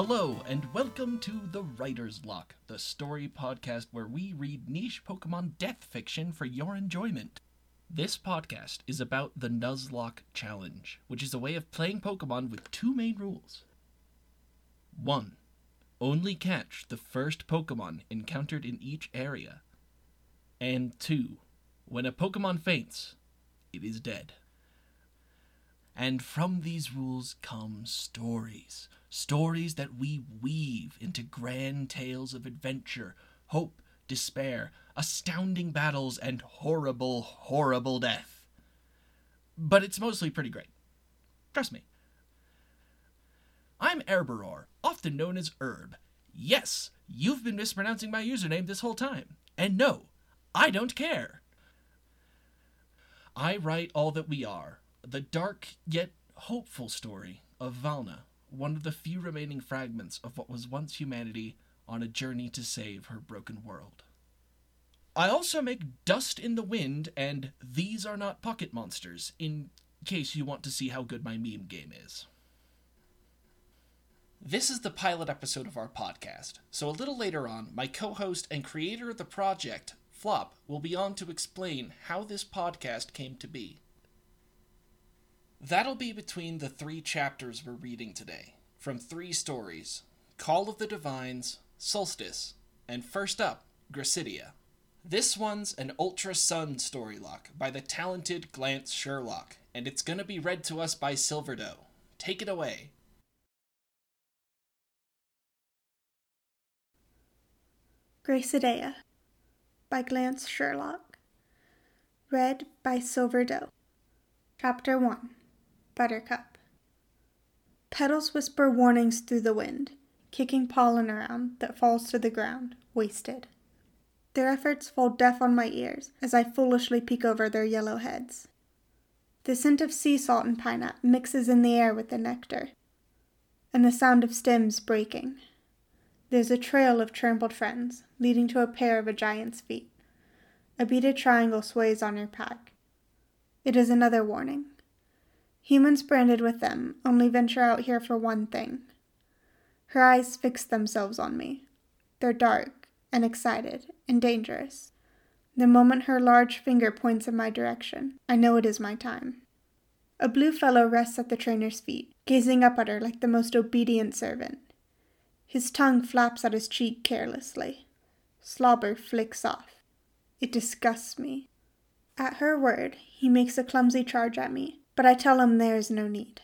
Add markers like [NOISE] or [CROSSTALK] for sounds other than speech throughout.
Hello, and welcome to The Writer's Locke, the story podcast where we read niche Pokemon death fiction for your enjoyment. This podcast is about the Nuzlocke Challenge, which is a way of playing Pokemon with two main rules. 1. Only catch the first Pokemon encountered in each area. And 2. When a Pokemon faints, it is dead. And from these rules come stories. Stories that we weave into grand tales of adventure, hope, despair, astounding battles, and horrible, horrible death. But it's mostly pretty great. Trust me. I'm Erberor, often known as Herb. Yes, you've been mispronouncing my username this whole time. And no, I don't care. I write all that we are, the dark yet hopeful story of Valna, one of the few remaining fragments of what was once humanity on a journey to save her broken world. I also make Dust in the Wind and These Are Not Pocket Monsters, in case you want to see how good my meme game is. This is the pilot episode of our podcast, so a little later on, my co host and creator of the project, Flop, will be on to explain how this podcast came to be. That'll be between the three chapters we're reading today, from three stories Call of the Divines, Solstice, and first up, Gracidea. This one's an Ultra Sun story storylocke by the talented Glance Sherlock, and it's gonna be read to us by SilverDoe. Take it away. Gracidea by Glance Sherlock. Read by SilverDoe. Chapter 1 Buttercup. Petals whisper warnings through the wind, kicking pollen around that falls to the ground, wasted. Their efforts fall deaf on my ears as I foolishly peek over their yellow heads. The scent of sea salt and pineapple mixes in the air with the nectar, and the sound of stems breaking. There's a trail of trampled friends, leading to a pair of a giant's feet. A beaded triangle sways on your pack. It is another warning. Humans branded with them only venture out here for one thing. Her eyes fix themselves on me. They're dark and excited and dangerous. The moment her large finger points in my direction, I know it is my time. A blue fellow rests at the trainer's feet, gazing up at her like the most obedient servant. His tongue flaps at his cheek carelessly. Slobber flicks off. It disgusts me. At her word, he makes a clumsy charge at me, but I tell him there is no need.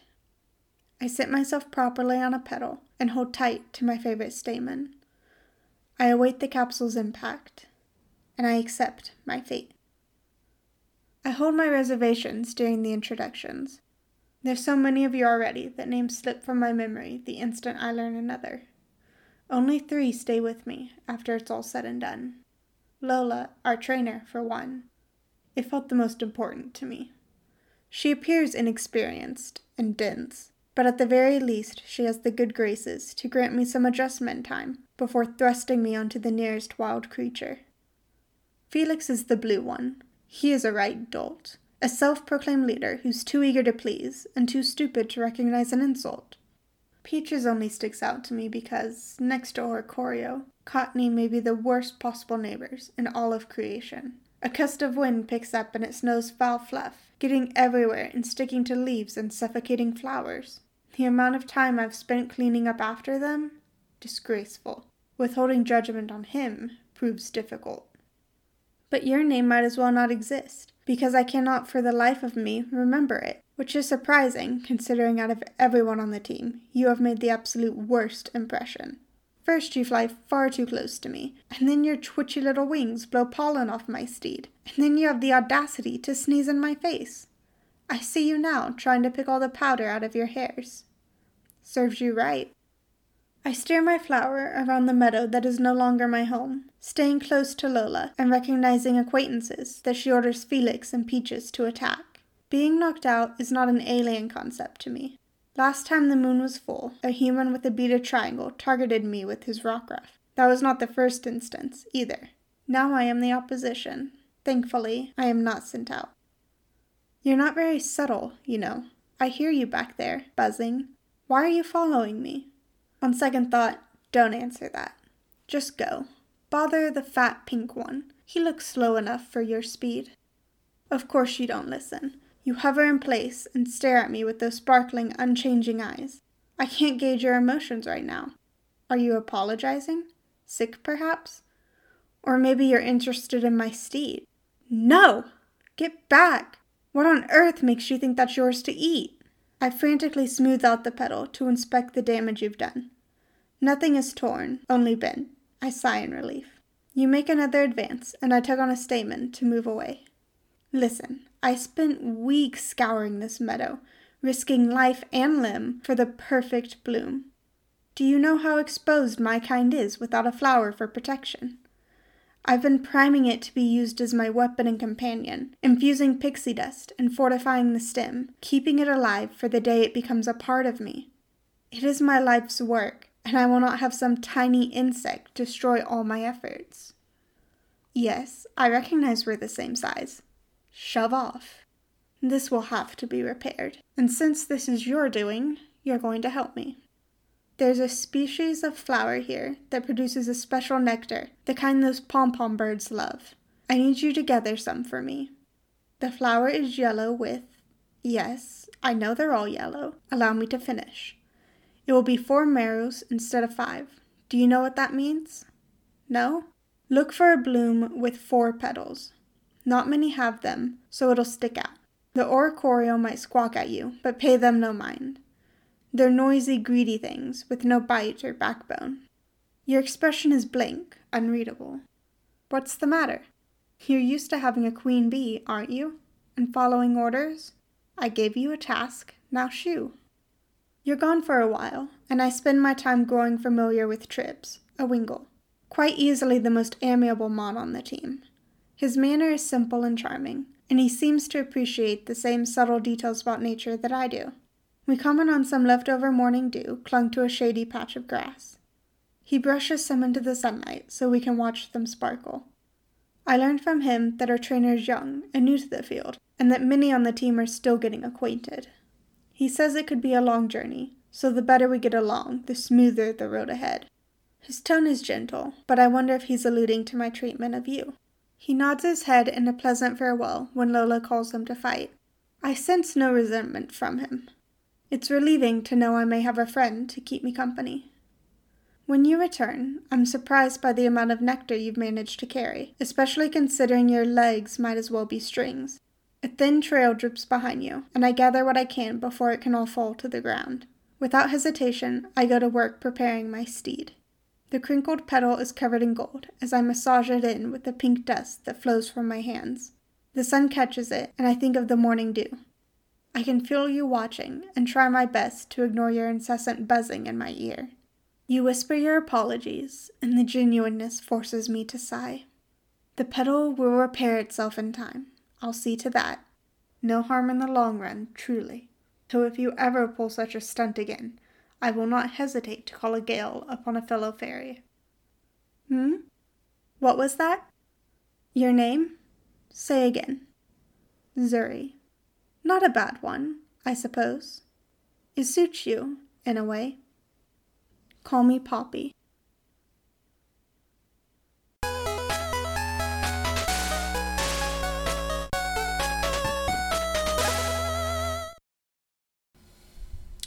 I sit myself properly on a petal and hold tight to my favorite stamen. I await the capsule's impact, and I accept my fate. I hold my reservations during the introductions. There's so many of you already that names slip from my memory the instant I learn another. Only three stay with me after it's all said and done. Lola, our trainer, for one. It felt the most important to me. She appears inexperienced and dense, but at the very least she has the good graces to grant me some adjustment time before thrusting me onto the nearest wild creature. Felix is the blue one. He is a right dolt, a self proclaimed leader who's too eager to please and too stupid to recognize an insult. Peaches only sticks out to me because, next to Oricorio, Cottonee may be the worst possible neighbors in all of creation. A gust of wind picks up and it snows foul fluff, getting everywhere and sticking to leaves and suffocating flowers. The amount of time I've spent cleaning up after them? Disgraceful. Withholding judgment on him proves difficult. But your name might as well not exist, because I cannot for the life of me remember it which is surprising considering out of everyone on the team, you have made the absolute worst impression. First, you fly far too close to me, and then your twitchy little wings blow pollen off my steed, and then you have the audacity to sneeze in my face. I see you now, trying to pick all the powder out of your hairs. Serves you right. I steer my flower around the meadow that is no longer my home, staying close to Lola and recognizing acquaintances that she orders Felix and Peaches to attack. Being knocked out is not an alien concept to me. Last time the moon was full, a human with a beaded triangle targeted me with his Rockruff. That was not the first instance, either. Now I am the opposition. Thankfully, I am not sent out. You're not very subtle, you know. I hear you back there, buzzing. Why are you following me? On second thought, don't answer that. Just go. Bother the fat pink one. He looks slow enough for your speed. Of course you don't listen. You hover in place and stare at me with those sparkling, unchanging eyes. I can't gauge your emotions right now. Are you apologizing? Sick, perhaps? Or maybe you're interested in my steed. No! Get back! What on earth makes you think that's yours to eat? I frantically smooth out the petal to inspect the damage you've done. Nothing is torn, only bent. I sigh in relief. You make another advance, and I tug on a stamen to move away. Listen, I spent weeks scouring this meadow, risking life and limb for the perfect bloom. Do you know how exposed my kind is without a flower for protection? I've been priming it to be used as my weapon and companion, infusing pixie dust and fortifying the stem, keeping it alive for the day it becomes a part of me. It is my life's work, and I will not have some tiny insect destroy all my efforts. Yes, I recognize we're the same size. Shove off. This will have to be repaired, and since this is your doing, you're going to help me. There's a species of flower here that produces a special nectar, the kind those pom pom birds love. I need you to gather some for me. The flower is yellow with. Yes, I know they're all yellow. Allow me to finish. It will be four marrows instead of five. Do you know what that means? No? Look for a bloom with four petals. Not many have them, so it'll stick out. The oricorio might squawk at you, but pay them no mind. They're noisy, greedy things with no bite or backbone. Your expression is blank, unreadable. What's the matter? You're used to having a queen bee, aren't you? And following orders? I gave you a task, now shoo. You're gone for a while, and I spend my time growing familiar with Tribs, a Wingull. Quite easily the most amiable mon on the team. His manner is simple and charming, and he seems to appreciate the same subtle details about nature that I do. We comment on some leftover morning dew clung to a shady patch of grass. He brushes some into the sunlight so we can watch them sparkle. I learned from him that our trainer is young and new to the field, and that many on the team are still getting acquainted. He says it could be a long journey, so the better we get along, the smoother the road ahead. His tone is gentle, but I wonder if he's alluding to my treatment of you. He nods his head in a pleasant farewell when Lola calls him to fight. I sense no resentment from him. It's relieving to know I may have a friend to keep me company. When you return, I'm surprised by the amount of nectar you've managed to carry, especially considering your legs might as well be strings. A thin trail drips behind you, and I gather what I can before it can all fall to the ground. Without hesitation, I go to work preparing my steed. The crinkled petal is covered in gold as I massage it in with the pink dust that flows from my hands. The sun catches it, and I think of the morning dew. I can feel you watching and try my best to ignore your incessant buzzing in my ear. You whisper your apologies, and the genuineness forces me to sigh. The petal will repair itself in time. I'll see to that. No harm in the long run, truly. So if you ever pull such a stunt again, I will not hesitate to call a gale upon a fellow fairy. Hmm? What was that? Your name? Say again. Zuri. Not a bad one, I suppose. It suits you, in a way. Call me Poppy.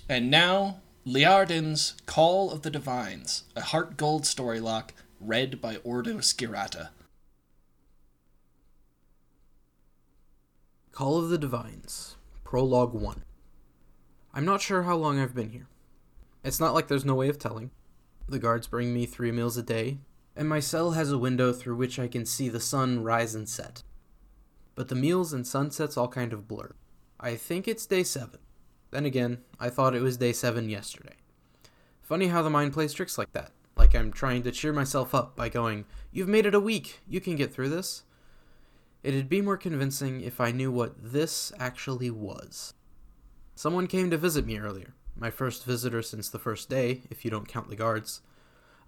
And now, llyarden's Call of the Divines, a Heart Gold storylocke read by Ordo Skirata. Call of the Divines, Prologue 1. I'm not sure how long I've been here. It's not like there's no way of telling. The guards bring me three meals a day, and my cell has a window through which I can see the sun rise and set. But the meals and sunsets all kind of blur. I think it's day seven. Then again, I thought it was day 7 yesterday. Funny how the mind plays tricks like that. Like I'm trying to cheer myself up by going, You've made it a week, you can get through this. It'd be more convincing if I knew what this actually was. Someone came to visit me earlier, my first visitor since the first day, if you don't count the guards.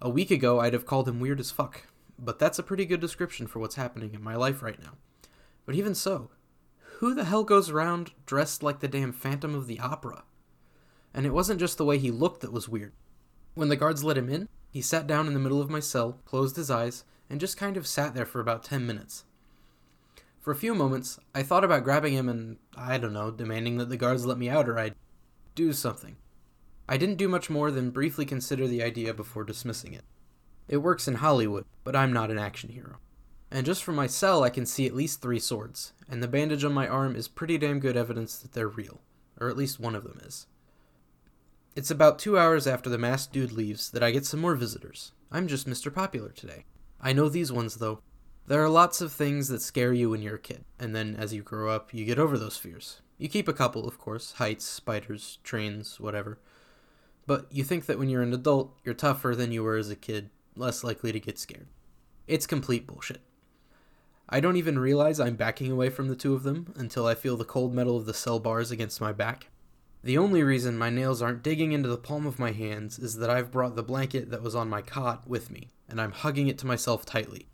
A week ago, I'd have called him weird as fuck, but that's a pretty good description for what's happening in my life right now. But even so, who the hell goes around dressed like the damn Phantom of the Opera? And it wasn't just the way he looked that was weird. When the guards let him in, he sat down in the middle of my cell, closed his eyes, and just kind of sat there for about 10 minutes. For a few moments, I thought about grabbing him and, I don't know, demanding that the guards let me out or I'd do something. I didn't do much more than briefly consider the idea before dismissing it. It works in Hollywood, but I'm not an action hero. And just from my cell, I can see at least three swords, and the bandage on my arm is pretty damn good evidence that they're real, or at least one of them is. It's about two hours after the masked dude leaves that I get some more visitors. I'm just Mr. Popular today. I know these ones, though. There are lots of things that scare you when you're a kid, and then as you grow up, you get over those fears. You keep a couple, of course heights, spiders, trains, whatever. But you think that when you're an adult, you're tougher than you were as a kid, less likely to get scared. It's complete bullshit. I don't even realize I'm backing away from the two of them until I feel the cold metal of the cell bars against my back. The only reason my nails aren't digging into the palm of my hands is that I've brought the blanket that was on my cot with me, and I'm hugging it to myself tightly.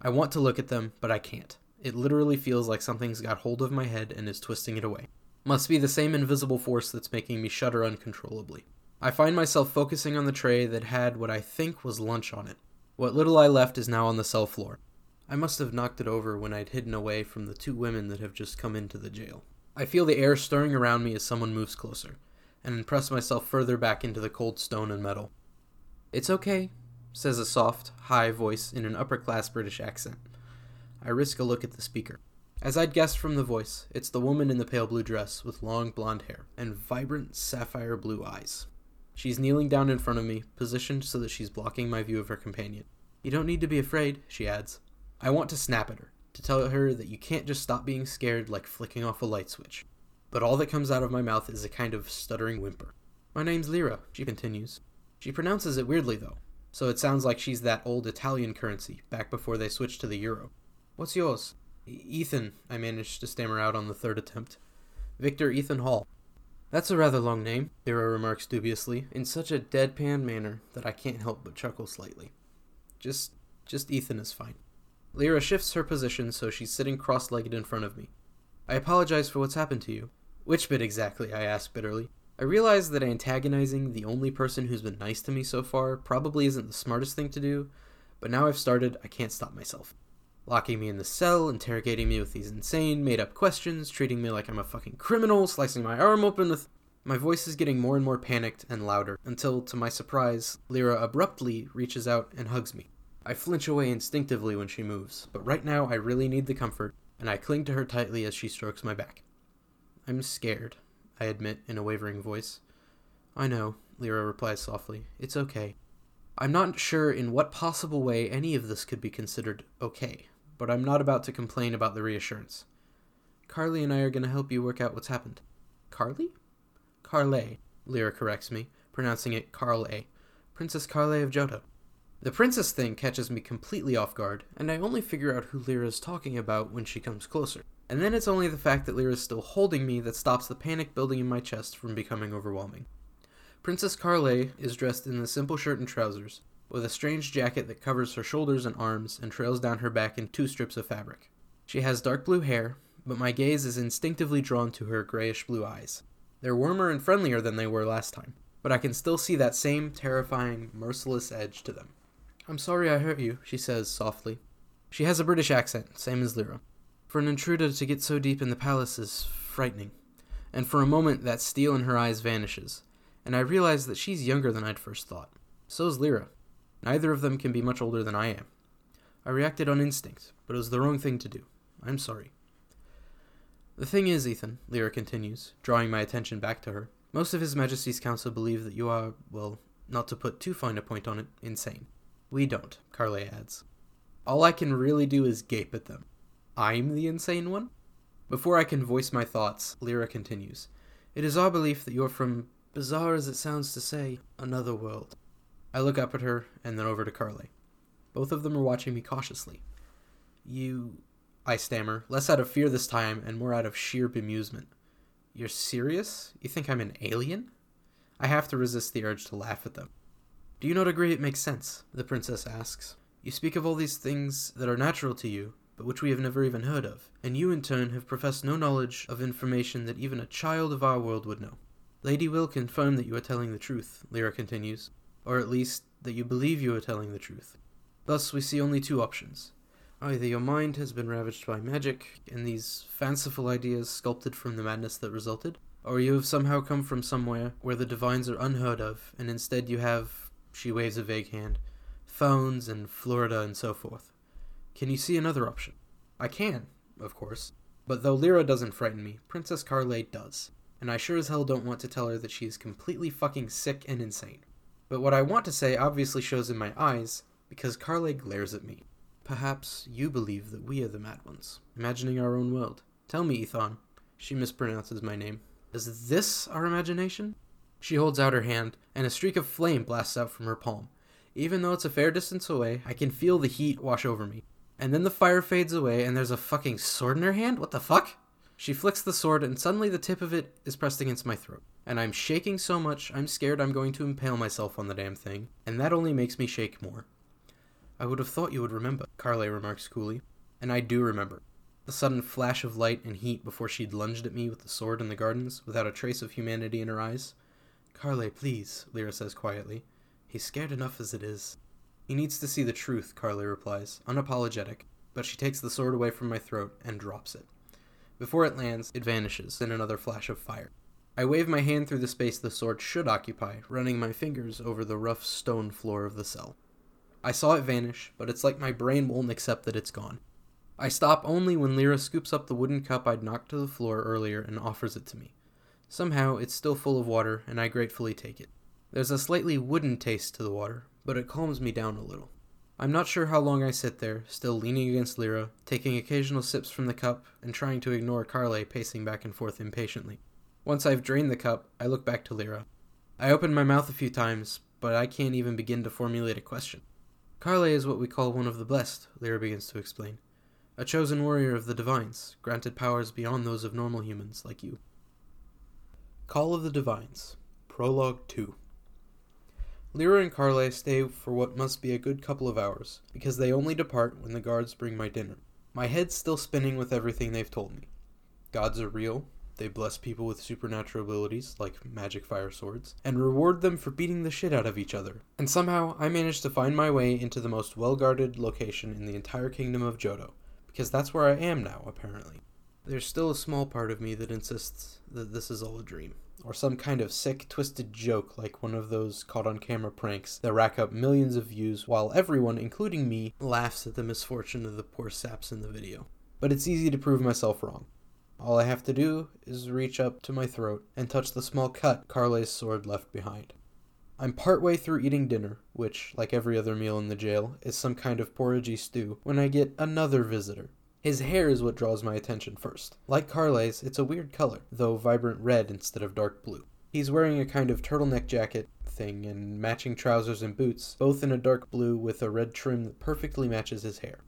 I want to look at them, but I can't. It literally feels like something's got hold of my head and is twisting it away. Must be the same invisible force that's making me shudder uncontrollably. I find myself focusing on the tray that had what I think was lunch on it. What little I left is now on the cell floor. I must have knocked it over when I'd hidden away from the two women that have just come into the jail. I feel the air stirring around me as someone moves closer, and press myself further back into the cold stone and metal. It's okay, says a soft, high voice in an upper class British accent. I risk a look at the speaker. As I'd guessed from the voice, it's the woman in the pale blue dress with long blonde hair and vibrant sapphire blue eyes. She's kneeling down in front of me, positioned so that she's blocking my view of her companion. You don't need to be afraid, she adds. I want to snap at her, to tell her that you can't just stop being scared like flicking off a light switch. But all that comes out of my mouth is a kind of stuttering whimper. My name's Lyra, she continues. She pronounces it weirdly, though, so it sounds like she's that old Italian currency, back before they switched to the euro. What's yours? Ethan, I managed to stammer out on the third attempt. Victor Ethan Hall. That's a rather long name, Lyra remarks dubiously, in such a deadpan manner that I can't help but chuckle slightly. Just, just Ethan is fine. Lyra shifts her position so she's sitting cross legged in front of me. I apologize for what's happened to you. Which bit exactly? I ask bitterly. I realize that antagonizing the only person who's been nice to me so far probably isn't the smartest thing to do, but now I've started, I can't stop myself. Locking me in the cell, interrogating me with these insane, made up questions, treating me like I'm a fucking criminal, slicing my arm open with. My voice is getting more and more panicked and louder, until, to my surprise, Lyra abruptly reaches out and hugs me. I flinch away instinctively when she moves, but right now I really need the comfort, and I cling to her tightly as she strokes my back. I'm scared, I admit in a wavering voice. I know, Lyra replies softly. It's okay. I'm not sure in what possible way any of this could be considered okay, but I'm not about to complain about the reassurance. Carly and I are going to help you work out what's happened. Carly? Carle, Lyra corrects me, pronouncing it Carl A. Princess Carle of Johto. The princess thing catches me completely off guard, and I only figure out who Lyra's talking about when she comes closer. And then it's only the fact that Lyra's still holding me that stops the panic building in my chest from becoming overwhelming. Princess Carle is dressed in a simple shirt and trousers, with a strange jacket that covers her shoulders and arms and trails down her back in two strips of fabric. She has dark blue hair, but my gaze is instinctively drawn to her grayish blue eyes. They're warmer and friendlier than they were last time, but I can still see that same terrifying, merciless edge to them. I'm sorry I hurt you, she says softly. She has a British accent, same as Lyra. For an intruder to get so deep in the palace is frightening. And for a moment, that steel in her eyes vanishes, and I realize that she's younger than I'd first thought. So is Lyra. Neither of them can be much older than I am. I reacted on instinct, but it was the wrong thing to do. I'm sorry. The thing is, Ethan, Lyra continues, drawing my attention back to her, most of His Majesty's Council believe that you are, well, not to put too fine a point on it, insane. We don't, Carle adds. All I can really do is gape at them. I'm the insane one? Before I can voice my thoughts, Lyra continues. It is our belief that you're from, bizarre as it sounds to say, another world. I look up at her and then over to Carle. Both of them are watching me cautiously. You. I stammer, less out of fear this time and more out of sheer bemusement. You're serious? You think I'm an alien? I have to resist the urge to laugh at them. Do you not agree it makes sense? The princess asks. You speak of all these things that are natural to you, but which we have never even heard of, and you in turn have professed no knowledge of information that even a child of our world would know. Lady will confirm that you are telling the truth, Lyra continues. or at least that you believe you are telling the truth. Thus, we see only two options. Either your mind has been ravaged by magic, and these fanciful ideas sculpted from the madness that resulted, or you have somehow come from somewhere where the divines are unheard of, and instead you have, she waves a vague hand, phones and Florida and so forth. Can you see another option? I can, of course. But though Lyra doesn't frighten me, Princess Carle does. And I sure as hell don't want to tell her that she is completely fucking sick and insane. But what I want to say obviously shows in my eyes, because Carle glares at me. Perhaps you believe that we are the mad ones, imagining our own world. Tell me, Ethan, She mispronounces my name. Is this our imagination? She holds out her hand, and a streak of flame blasts out from her palm. Even though it's a fair distance away, I can feel the heat wash over me. And then the fire fades away, and there's a fucking sword in her hand? What the fuck? She flicks the sword, and suddenly the tip of it is pressed against my throat. And I'm shaking so much, I'm scared I'm going to impale myself on the damn thing, and that only makes me shake more. I would have thought you would remember, Carle remarks coolly. And I do remember. The sudden flash of light and heat before she'd lunged at me with the sword in the gardens, without a trace of humanity in her eyes. Carle, please, Lyra says quietly. He's scared enough as it is. He needs to see the truth, Carle replies, unapologetic, but she takes the sword away from my throat and drops it. Before it lands, it vanishes in another flash of fire. I wave my hand through the space the sword should occupy, running my fingers over the rough stone floor of the cell. I saw it vanish, but it's like my brain won't accept that it's gone. I stop only when Lyra scoops up the wooden cup I'd knocked to the floor earlier and offers it to me. Somehow, it's still full of water, and I gratefully take it. There's a slightly wooden taste to the water, but it calms me down a little. I'm not sure how long I sit there, still leaning against Lyra, taking occasional sips from the cup and trying to ignore Carle pacing back and forth impatiently. Once I've drained the cup, I look back to Lyra. I open my mouth a few times, but I can't even begin to formulate a question. Carle is what we call one of the blessed, Lyra begins to explain. A chosen warrior of the divines, granted powers beyond those of normal humans like you. Call of the Divines, Prologue 2. Lyra and Carle stay for what must be a good couple of hours, because they only depart when the guards bring my dinner. My head's still spinning with everything they've told me. Gods are real, they bless people with supernatural abilities, like magic fire swords, and reward them for beating the shit out of each other. And somehow, I managed to find my way into the most well guarded location in the entire kingdom of Johto, because that's where I am now, apparently. There's still a small part of me that insists that this is all a dream or some kind of sick, twisted joke like one of those caught on camera pranks that rack up millions of views while everyone, including me, laughs at the misfortune of the poor saps in the video. But it's easy to prove myself wrong. All I have to do is reach up to my throat and touch the small cut Carle's sword left behind. I'm partway through eating dinner, which, like every other meal in the jail, is some kind of porridgey stew, when I get another visitor. His hair is what draws my attention first. Like Carle's, it's a weird color, though vibrant red instead of dark blue. He's wearing a kind of turtleneck jacket thing and matching trousers and boots, both in a dark blue with a red trim that perfectly matches his hair.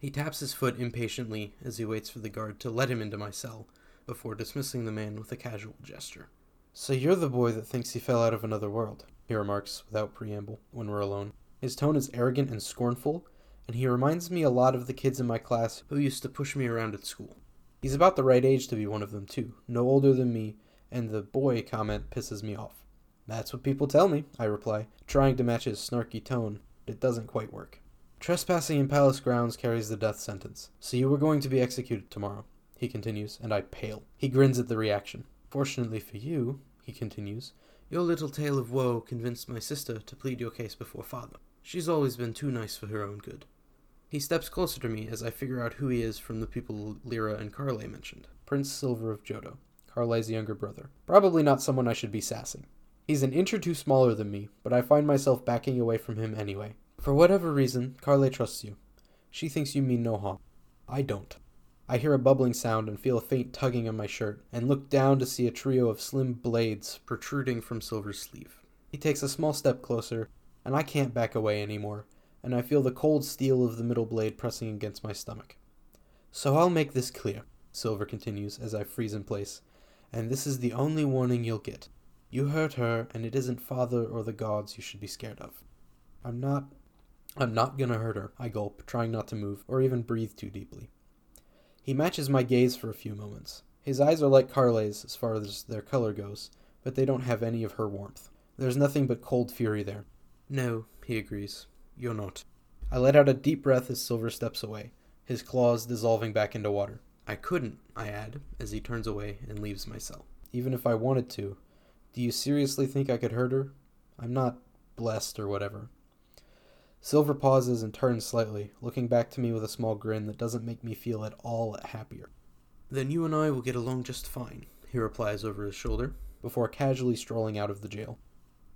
He taps his foot impatiently as he waits for the guard to let him into my cell, before dismissing the man with a casual gesture. So you're the boy that thinks he fell out of another world, he remarks without preamble when we're alone. His tone is arrogant and scornful, and he reminds me a lot of the kids in my class who used to push me around at school. He's about the right age to be one of them, too, no older than me, and the boy comment pisses me off. That's what people tell me, I reply, trying to match his snarky tone. But it doesn't quite work. Trespassing in palace grounds carries the death sentence, so you were going to be executed tomorrow, he continues, and I pale. He grins at the reaction. Fortunately for you, he continues, your little tale of woe convinced my sister to plead your case before father. She's always been too nice for her own good. He steps closer to me as I figure out who he is from the people Lyra and Carle mentioned. Prince Silver of Johto, Carle's younger brother. Probably not someone I should be sassing. He's an inch or two smaller than me, but I find myself backing away from him anyway. For whatever reason, Carle trusts you. She thinks you mean no harm. I don't. I hear a bubbling sound and feel a faint tugging on my shirt, and look down to see a trio of slim blades protruding from Silver's sleeve. He takes a small step closer, and I can't back away anymore, and I feel the cold steel of the middle blade pressing against my stomach. So I'll make this clear, Silver continues as I freeze in place, and this is the only warning you'll get. You hurt her, and it isn't father or the gods you should be scared of. I'm not. I'm not gonna hurt her, I gulp, trying not to move, or even breathe too deeply. He matches my gaze for a few moments. His eyes are like Carle's as far as their color goes, but they don't have any of her warmth. There's nothing but cold fury there. No, he agrees. You're not. I let out a deep breath as Silver steps away, his claws dissolving back into water. I couldn't, I add, as he turns away and leaves my cell. Even if I wanted to, do you seriously think I could hurt her? I'm not blessed or whatever. Silver pauses and turns slightly, looking back to me with a small grin that doesn't make me feel at all happier. Then you and I will get along just fine, he replies over his shoulder, before casually strolling out of the jail.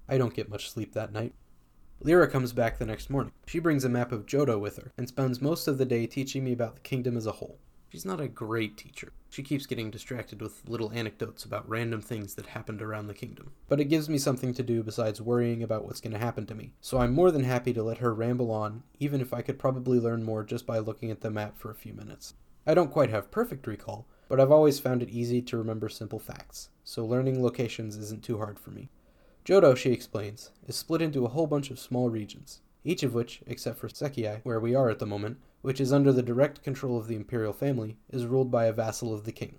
I don't get much sleep that night. Lyra comes back the next morning. She brings a map of Johto with her and spends most of the day teaching me about the kingdom as a whole. She's not a great teacher. She keeps getting distracted with little anecdotes about random things that happened around the kingdom. But it gives me something to do besides worrying about what's going to happen to me. So I'm more than happy to let her ramble on, even if I could probably learn more just by looking at the map for a few minutes. I don't quite have perfect recall, but I've always found it easy to remember simple facts, so learning locations isn't too hard for me. Johto, she explains, is split into a whole bunch of small regions, each of which, except for Sekiai, where we are at the moment, which is under the direct control of the imperial family, is ruled by a vassal of the king.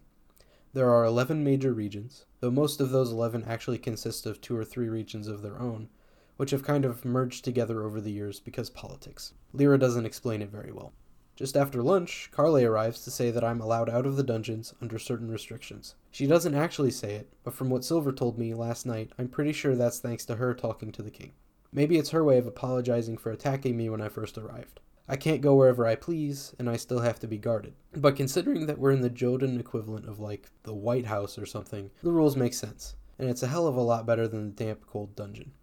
There are 11 major regions, though most of those 11 actually consist of two or three regions of their own, which have kind of merged together over the years because politics. Lyra doesn't explain it very well. Just after lunch, Carly arrives to say that I'm allowed out of the dungeons under certain restrictions. She doesn't actually say it, but from what Silver told me last night, I'm pretty sure that's thanks to her talking to the king. Maybe it's her way of apologizing for attacking me when I first arrived. I can't go wherever I please, and I still have to be guarded. But considering that we're in the Jodan equivalent of like the White House or something, the rules make sense, and it's a hell of a lot better than the damp, cold dungeon.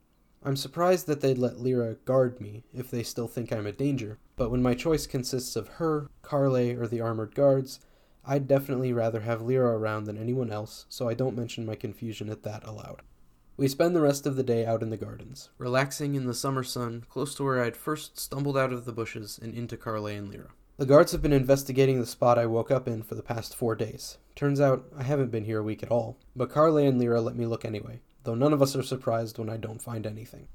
I'm surprised that they'd let Lyra guard me if they still think I'm a danger, but when my choice consists of her, Carle, or the armored guards, I'd definitely rather have Lyra around than anyone else, so I don't mention my confusion at that aloud. We spend the rest of the day out in the gardens, relaxing in the summer sun close to where I'd first stumbled out of the bushes and into Carle and Lyra. The guards have been investigating the spot I woke up in for the past four days. Turns out I haven't been here a week at all, but Carle and Lyra let me look anyway, though none of us are surprised when I don't find anything.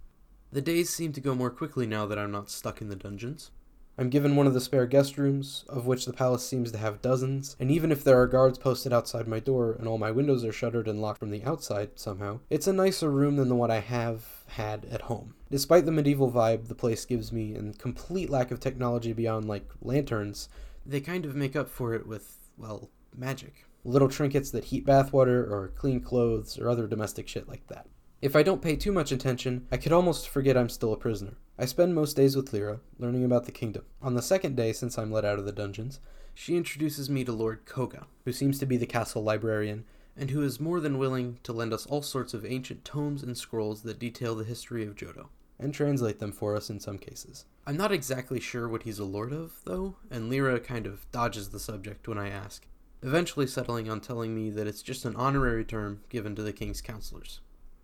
The days seem to go more quickly now that I'm not stuck in the dungeons. I'm given one of the spare guest rooms, of which the palace seems to have dozens, and even if there are guards posted outside my door and all my windows are shuttered and locked from the outside somehow, it's a nicer room than the one I have had at home. Despite the medieval vibe the place gives me and complete lack of technology beyond, like, lanterns, they kind of make up for it with, well, magic little trinkets that heat bathwater or clean clothes or other domestic shit like that. If I don't pay too much attention, I could almost forget I'm still a prisoner. I spend most days with Lyra, learning about the kingdom. On the second day since I'm let out of the dungeons, she introduces me to Lord Koga, who seems to be the castle librarian, and who is more than willing to lend us all sorts of ancient tomes and scrolls that detail the history of Johto, and translate them for us in some cases. I'm not exactly sure what he's a lord of, though, and Lyra kind of dodges the subject when I ask eventually settling on telling me that it's just an honorary term given to the king's counselors.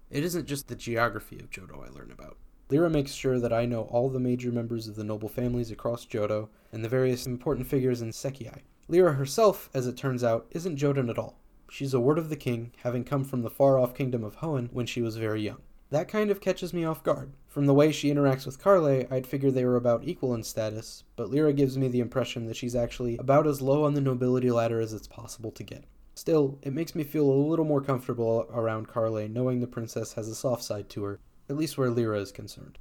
It isn't just the geography of Johto I learn about. Lyra makes sure that I know all the major members of the noble families across Johto and the various important figures in Sekiai. Lyra herself, as it turns out, isn't Jodan at all. She's a ward of the king, having come from the far off kingdom of Hoenn when she was very young. That kind of catches me off guard. From the way she interacts with Carle, I'd figure they were about equal in status, but Lyra gives me the impression that she's actually about as low on the nobility ladder as it's possible to get. Still, it makes me feel a little more comfortable around Carle knowing the princess has a soft side to her, at least where Lyra is concerned.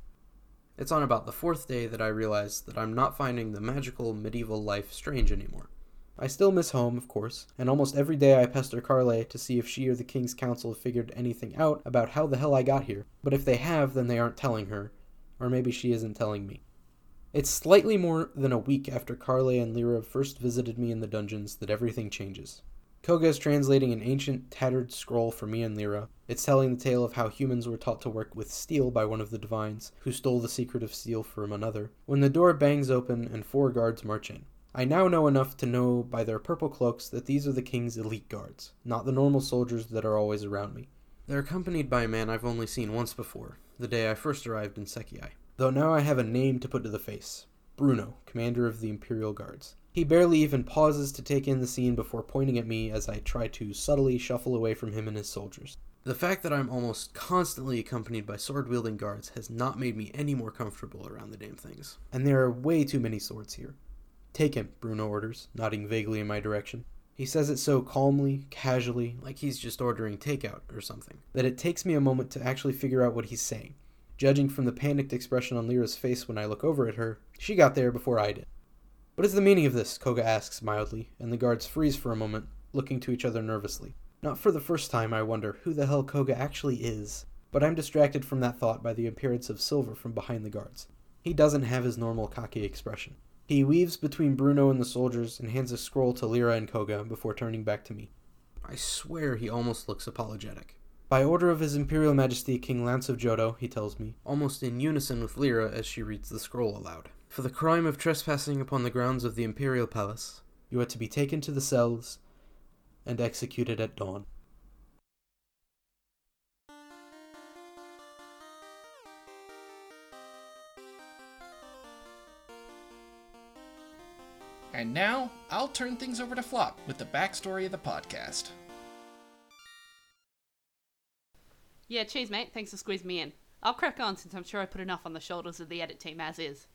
It's on about the fourth day that I realize that I'm not finding the magical medieval life strange anymore. I still miss home, of course, and almost every day I pester Carle to see if she or the King's Council have figured anything out about how the hell I got here. But if they have, then they aren't telling her. Or maybe she isn't telling me. It's slightly more than a week after Carle and Lyra first visited me in the dungeons that everything changes. Koga is translating an ancient, tattered scroll for me and Lyra. It's telling the tale of how humans were taught to work with steel by one of the divines, who stole the secret of steel from another, when the door bangs open and four guards march in. I now know enough to know by their purple cloaks that these are the king's elite guards, not the normal soldiers that are always around me. They're accompanied by a man I've only seen once before, the day I first arrived in Sekiai. Though now I have a name to put to the face Bruno, commander of the Imperial Guards. He barely even pauses to take in the scene before pointing at me as I try to subtly shuffle away from him and his soldiers. The fact that I'm almost constantly accompanied by sword wielding guards has not made me any more comfortable around the damn things. And there are way too many swords here. Take him, Bruno orders, nodding vaguely in my direction. He says it so calmly, casually, like he's just ordering takeout or something, that it takes me a moment to actually figure out what he's saying. Judging from the panicked expression on Lyra's face when I look over at her, she got there before I did. What is the meaning of this? Koga asks mildly, and the guards freeze for a moment, looking to each other nervously. Not for the first time, I wonder who the hell Koga actually is, but I'm distracted from that thought by the appearance of Silver from behind the guards. He doesn't have his normal cocky expression. He weaves between Bruno and the soldiers and hands a scroll to Lyra and Koga before turning back to me. I swear he almost looks apologetic. By order of His Imperial Majesty King Lance of Johto, he tells me, almost in unison with Lyra as she reads the scroll aloud. For the crime of trespassing upon the grounds of the Imperial Palace, you are to be taken to the cells and executed at dawn. And now, I'll turn things over to Flop with the backstory of the podcast. Yeah, cheers, mate. Thanks for squeezing me in. I'll crack on since I'm sure I put enough on the shoulders of the edit team as is.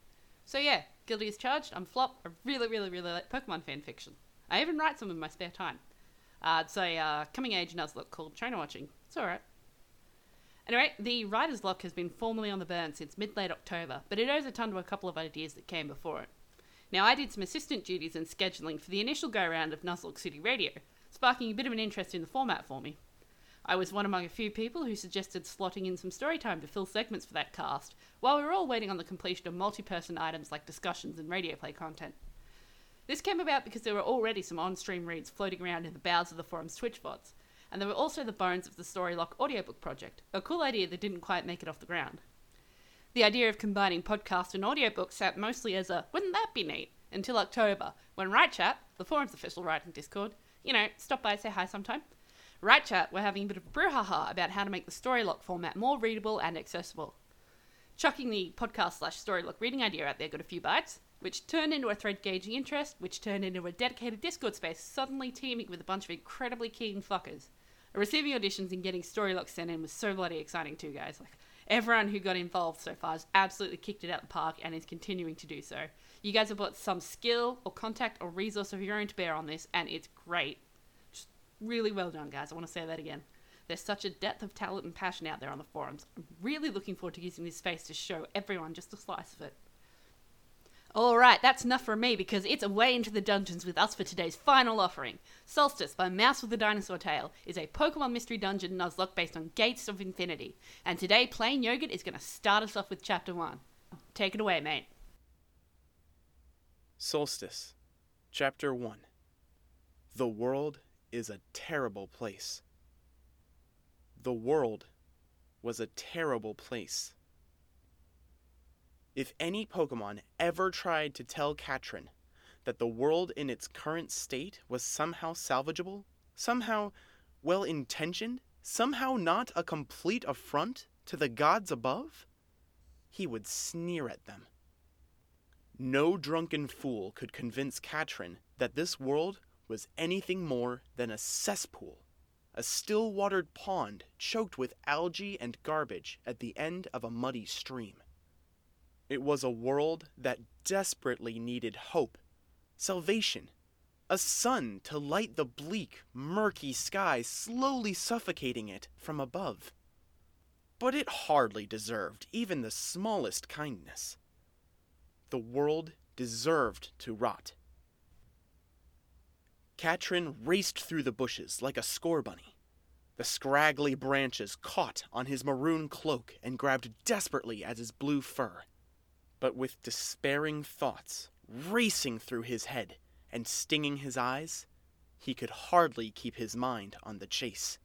So yeah, guilty as charged. I'm Flop. I really, really, really like Pokemon fan fiction. I even write some in my spare time. Uh, it's a uh, coming age Nuzlocke called Trainer Watching. It's alright. Anyway, the Writer's Locke has been formally on the burn since mid late October, but it owes a ton to a couple of ideas that came before it. Now, I did some assistant duties and scheduling for the initial go round of Nuzlocke City Radio, sparking a bit of an interest in the format for me. I was one among a few people who suggested slotting in some story time to fill segments for that cast, while we were all waiting on the completion of multi person items like discussions and radio play content. This came about because there were already some on stream reads floating around in the bowels of the forum's Twitch bots, and there were also the bones of the Storylocke audiobook project, a cool idea that didn't quite make it off the ground. The idea of combining podcast and audiobook sat mostly as a wouldn't that be neat until October, when Write Chat, the forum's official writing Discord, you know, stop by say hi sometime. Write Chat, we're having a bit of brouhaha about how to make the Storylocke format more readable and accessible. Chucking the podcast slash Storylocke reading idea out there got a few bites, which turned into a thread gauging interest, which turned into a dedicated Discord space suddenly teeming with a bunch of incredibly keen fuckers. Receiving auditions and getting Storylocke sent in was so bloody exciting too, guys. Like everyone who got involved so far has absolutely kicked it out the park and is continuing to do so. You guys have put some skill or contact or resource of your own to bear on this, and it's great. Just really well done, guys. I want to say that again. There's such a depth of talent and passion out there on the forums. I'm really looking forward to using this space to show everyone just a slice of it. Alright, that's enough for me because it's away into the dungeons with us for today's final offering. Solstice by Mouse with a Dinosaur Tail is a Pokemon Mystery Dungeon Nuzlocke based on Gates of Infinity. And today, Plain Yogurt is going to start us off with Chapter 1. Take it away, mate. Solstice, Chapter 1 The world is a terrible place. The world was a terrible place. If any Pokemon ever tried to tell Katrin that the world in its current state was somehow salvageable, somehow well intentioned, somehow not a complete affront to the gods above, he would sneer at them. No drunken fool could convince Katrin that this world was anything more than a cesspool, a still watered pond choked with algae and garbage at the end of a muddy stream. It was a world that desperately needed hope, salvation, a sun to light the bleak, murky sky slowly suffocating it from above. But it hardly deserved even the smallest kindness. The world deserved to rot. Katrin raced through the bushes like a Scorbunny. The scraggly branches caught on his maroon cloak and grabbed desperately at his blue fur. But with despairing thoughts racing through his head and stinging his eyes, he could hardly keep his mind on the chase.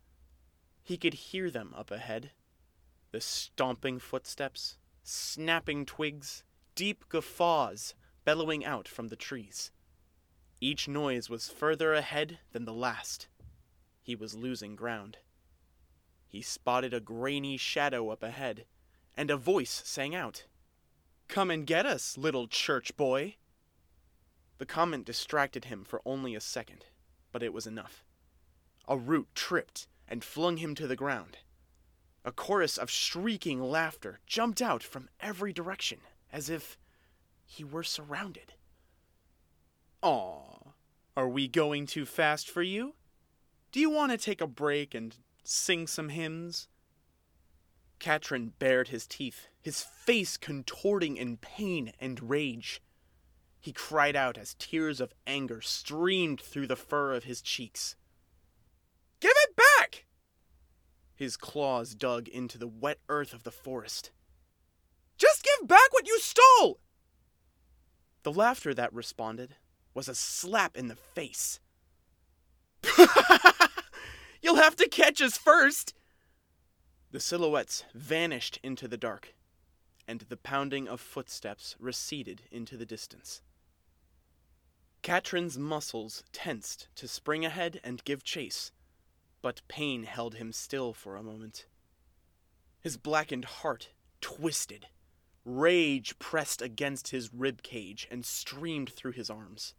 He could hear them up ahead the stomping footsteps, snapping twigs, deep guffaws bellowing out from the trees. Each noise was further ahead than the last. He was losing ground. He spotted a grainy shadow up ahead, and a voice sang out, Come and get us, little church boy. The comment distracted him for only a second, but it was enough. A root tripped and flung him to the ground. A chorus of shrieking laughter jumped out from every direction, as if he were surrounded. Aw, are we going too fast for you? Do you want to take a break and sing some hymns? Katrin bared his teeth, his face contorting in pain and rage. He cried out as tears of anger streamed through the fur of his cheeks. Give it back! His claws dug into the wet earth of the forest. Just give back what you stole! The laughter that responded was a slap in the face. [LAUGHS] You'll have to catch us first! The silhouettes vanished into the dark, and the pounding of footsteps receded into the distance. Katrin's muscles tensed to spring ahead and give chase, but pain held him still for a moment. His blackened heart twisted. Rage pressed against his rib cage and streamed through his arms.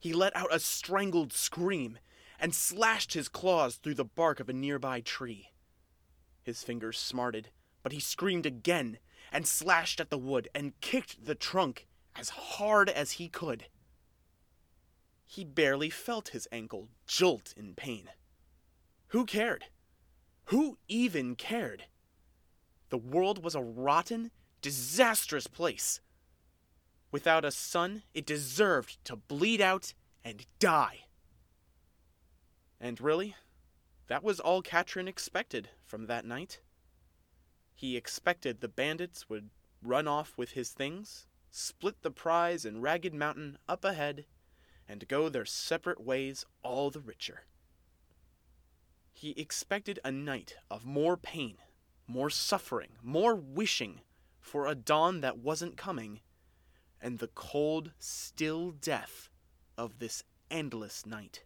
He let out a strangled scream and slashed his claws through the bark of a nearby tree. His fingers smarted, but he screamed again and slashed at the wood and kicked the trunk as hard as he could. He barely felt his ankle jolt in pain. Who cared? Who even cared? The world was a rotten, disastrous place. Without a son, it deserved to bleed out and die. And really, that was all Katrin expected from that night. He expected the bandits would run off with his things, split the prize in Ragged Mountain up ahead, and go their separate ways all the richer. He expected a night of more pain, more suffering, more wishing for a dawn that wasn't coming, and the cold, still death of this endless night.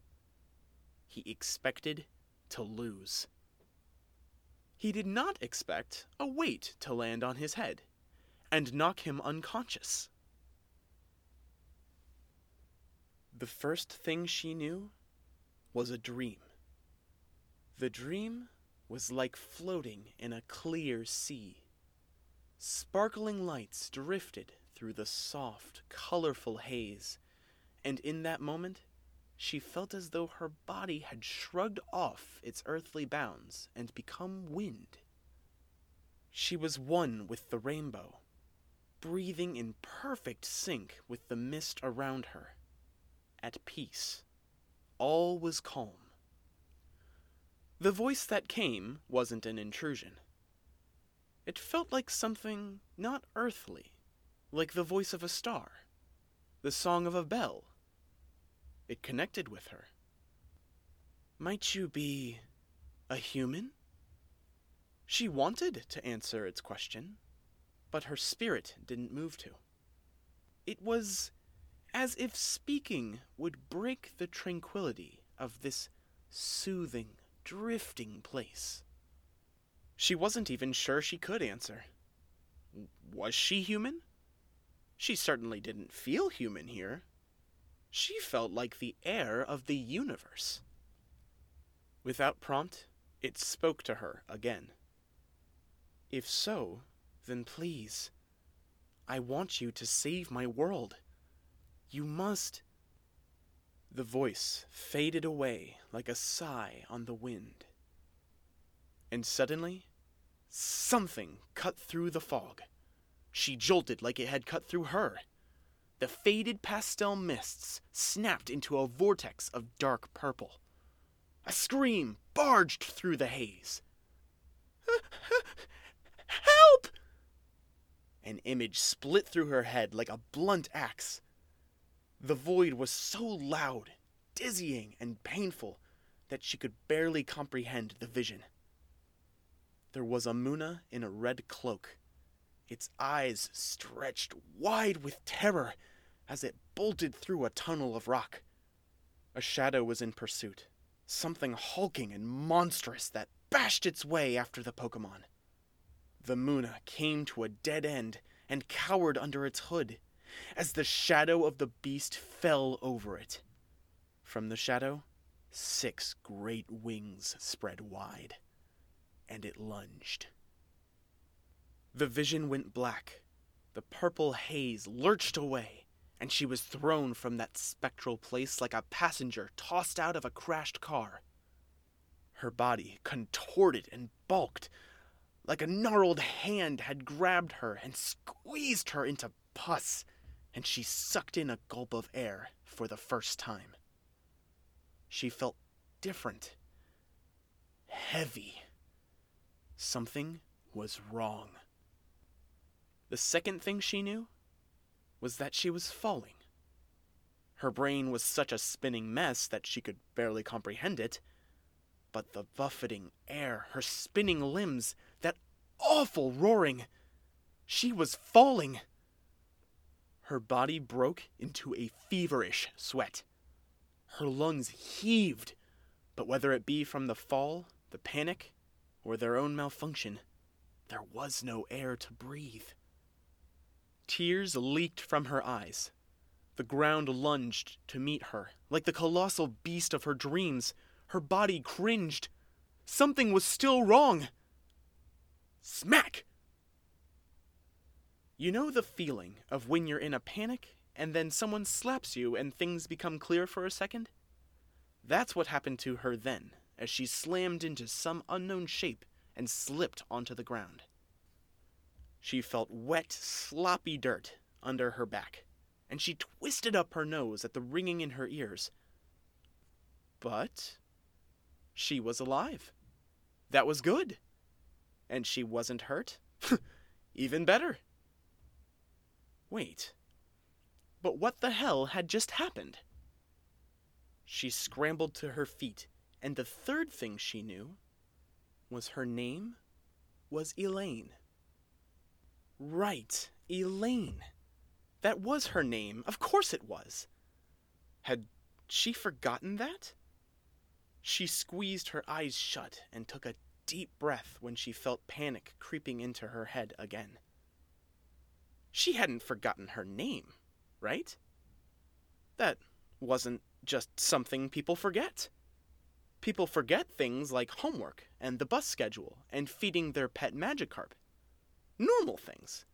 He expected to lose. He did not expect a weight to land on his head and knock him unconscious. The first thing she knew was a dream. The dream was like floating in a clear sea. Sparkling lights drifted through the soft, colorful haze, and in that moment she felt as though her body had shrugged off its earthly bounds and become wind. She was one with the rainbow, breathing in perfect sync with the mist around her. At peace. All was calm. The voice that came wasn't an intrusion. It felt like something not earthly, like the voice of a star, the song of a bell. It connected with her. Might you be a human? She wanted to answer its question, but her spirit didn't move to. It was as if speaking would break the tranquility of this soothing, drifting place. She wasn't even sure she could answer. Was she human? She certainly didn't feel human here. She felt like the heir of the universe. Without prompt, it spoke to her again. If so, then please, I want you to save my world. You must. The voice faded away like a sigh on the wind. And suddenly, something cut through the fog. She jolted like it had cut through her. The faded pastel mists snapped into a vortex of dark purple. A scream barged through the haze. [LAUGHS] Help! An image split through her head like a blunt axe. The void was so loud, dizzying, and painful that she could barely comprehend the vision. There was a Munna in a red cloak, its eyes stretched wide with terror as it bolted through a tunnel of rock. A shadow was in pursuit, something hulking and monstrous that bashed its way after the Pokemon. The Munna came to a dead end and cowered under its hood as the shadow of the beast fell over it. From the shadow, six great wings spread wide, and it lunged. The vision went black. The purple haze lurched away, and she was thrown from that spectral place like a passenger tossed out of a crashed car. Her body contorted and bulked, like a gnarled hand had grabbed her and squeezed her into pus, and she sucked in a gulp of air for the first time. She felt different, heavy. Something was wrong. The second thing she knew was that she was falling. Her brain was such a spinning mess that she could barely comprehend it. But the buffeting air, her spinning limbs, that awful roaring. She was falling. Her body broke into a feverish sweat. Her lungs heaved, but whether it be from the fall, the panic, or their own malfunction, there was no air to breathe. Tears leaked from her eyes. The ground lunged to meet her, like the colossal beast of her dreams. Her body cringed. Something was still wrong. Smack! You know the feeling of when you're in a panic and then someone slaps you and things become clear for a second? That's what happened to her then, as she slammed into some unknown shape and slipped onto the ground. She felt wet, sloppy dirt under her back, and she twisted up her nose at the ringing in her ears. But she was alive. That was good. And she wasn't hurt. [LAUGHS] Even better. Wait. But what the hell had just happened? She scrambled to her feet, and the third thing she knew was her name was Elaine. Right, Elaine. That was her name. Of course it was. Had she forgotten that? She squeezed her eyes shut and took a deep breath when she felt panic creeping into her head again. She hadn't forgotten her name, right? That wasn't just something people forget. People forget things like homework and the bus schedule and feeding their pet Magikarp. Normal things.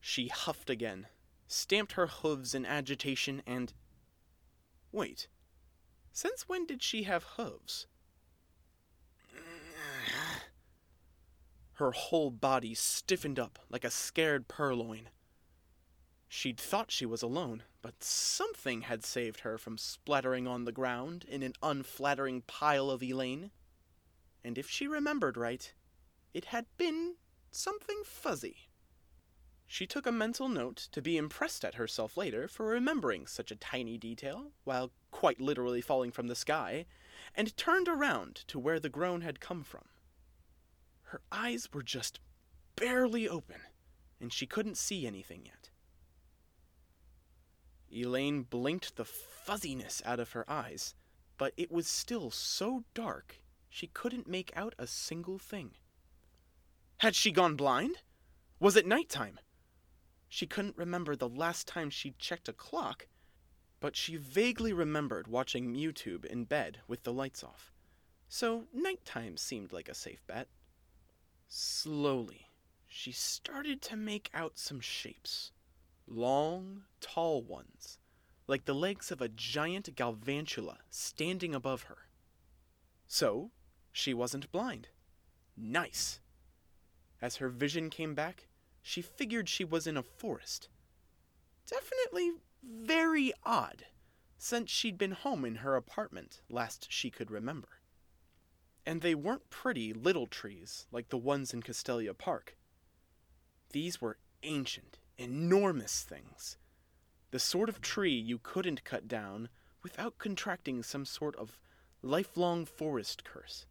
She huffed again, stamped her hooves in agitation, and. Wait. Since when did she have hooves? Her whole body stiffened up like a scared Purrloin. She'd thought she was alone, but something had saved her from splattering on the ground in an unflattering pile of Elaine. And if she remembered right, it had been something fuzzy. She took a mental note to be impressed at herself later for remembering such a tiny detail, while quite literally falling from the sky, and turned around to where the groan had come from. Her eyes were just barely open, and she couldn't see anything yet. Elaine blinked the fuzziness out of her eyes, but it was still so dark she couldn't make out a single thing. Had she gone blind? Was it night time? She couldn't remember the last time she'd checked a clock, but she vaguely remembered watching Mewtube in bed with the lights off. So nighttime seemed like a safe bet. Slowly, she started to make out some shapes. Long, tall ones, like the legs of a giant galvantula standing above her. So, she wasn't blind. Nice. As her vision came back, she figured she was in a forest. Definitely very odd, since she'd been home in her apartment last she could remember. And they weren't pretty little trees like the ones in Castelia Park. These were ancient, enormous things. The sort of tree you couldn't cut down without contracting some sort of lifelong forest curse.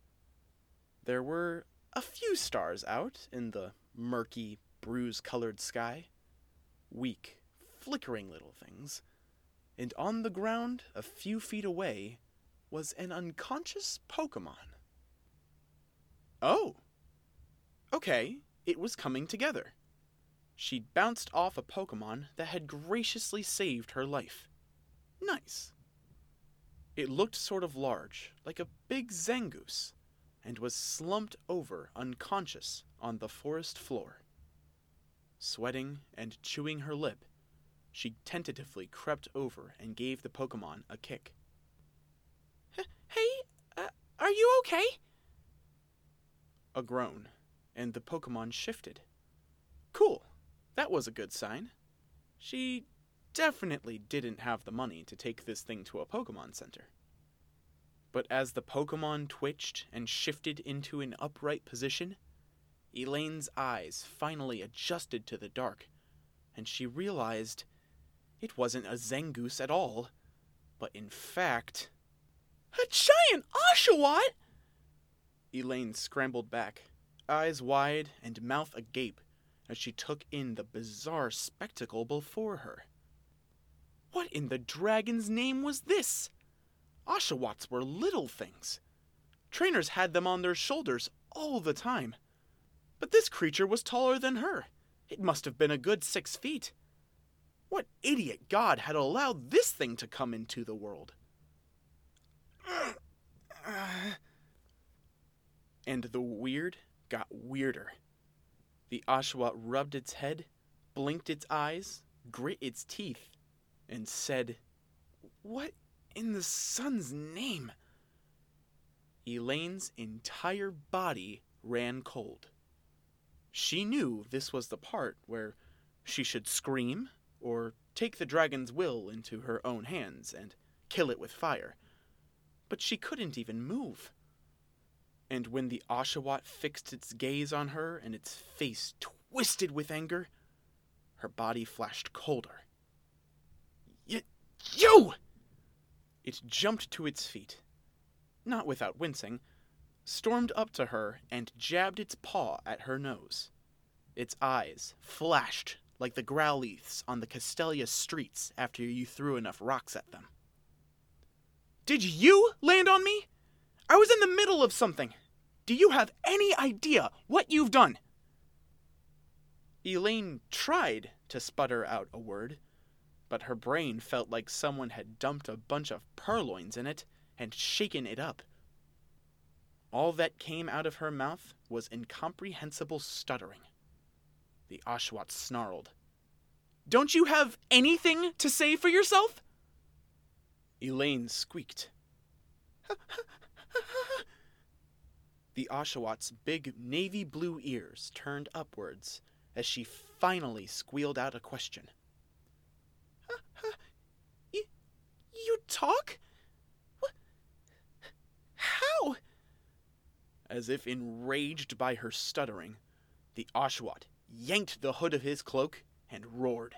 There were a few stars out in the murky, bruise colored sky. Weak, flickering little things. And on the ground, a few feet away, was an unconscious Pokemon. Oh! Okay, it was coming together. She'd bounced off a Pokemon that had graciously saved her life. Nice. It looked sort of large, like a big Zangoose, and was slumped over unconscious on the forest floor. Sweating and chewing her lip, she tentatively crept over and gave the Pokemon a kick. Hey, uh, are you okay? A groan, and the Pokemon shifted. Cool. That was a good sign. She definitely didn't have the money to take this thing to a Pokemon Center. But as the Pokemon twitched and shifted into an upright position, Elaine's eyes finally adjusted to the dark, and she realized it wasn't a Zangoose at all, but in fact, a giant Oshawott! Elaine scrambled back, eyes wide and mouth agape, as she took in the bizarre spectacle before her. What in the dragon's name was this? Oshawotts were little things. Trainers had them on their shoulders all the time. But this creature was taller than her. It must have been a good six feet. What idiot god had allowed this thing to come into the world? And the weird got weirder. The Oshawott rubbed its head, blinked its eyes, grit its teeth, and said, What in the sun's name? Elaine's entire body ran cold. She knew this was the part where she should scream or take the dragon's will into her own hands and kill it with fire. But she couldn't even move. And when the Oshawott fixed its gaze on her and its face twisted with anger, her body flashed colder. Y- you! It jumped to its feet, not without wincing, stormed up to her, and jabbed its paw at her nose. Its eyes flashed like the Growlithes on the Castelia streets after you threw enough rocks at them. Did you land on me? I was in the middle of something. Do you have any idea what you've done? Elaine tried to sputter out a word, but her brain felt like someone had dumped a bunch of Purrloins in it and shaken it up. All that came out of her mouth was incomprehensible stuttering. The Oshawott snarled. Don't you have anything to say for yourself? Elaine squeaked. [LAUGHS] the Oshawott's big navy blue ears turned upwards as she finally squealed out a question. You, you talk? What? How? As if enraged by her stuttering, the Oshawott yanked the hood of his cloak and roared.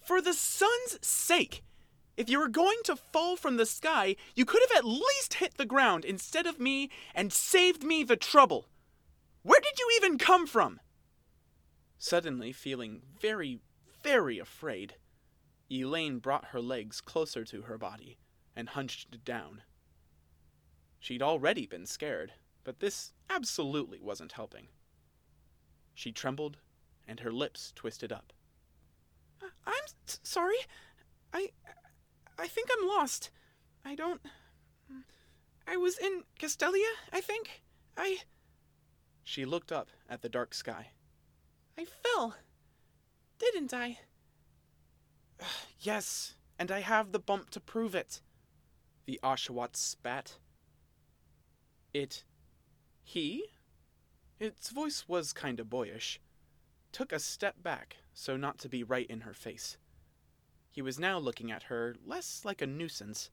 For the sun's sake! If you were going to fall from the sky, you could have at least hit the ground instead of me and saved me the trouble. Where did you even come from? Suddenly feeling very, very afraid, Elaine brought her legs closer to her body and hunched down. She'd already been scared, but this absolutely wasn't helping. She trembled, and her lips twisted up. I'm sorry. I I think I'm lost. I don't I was in Castelia, I think. I She looked up at the dark sky. I fell. Didn't I? [SIGHS] yes, and I have the bump to prove it. The Oshawott spat. It. He? Its voice was kinda boyish. Took a step back so not to be right in her face. He was now looking at her less like a nuisance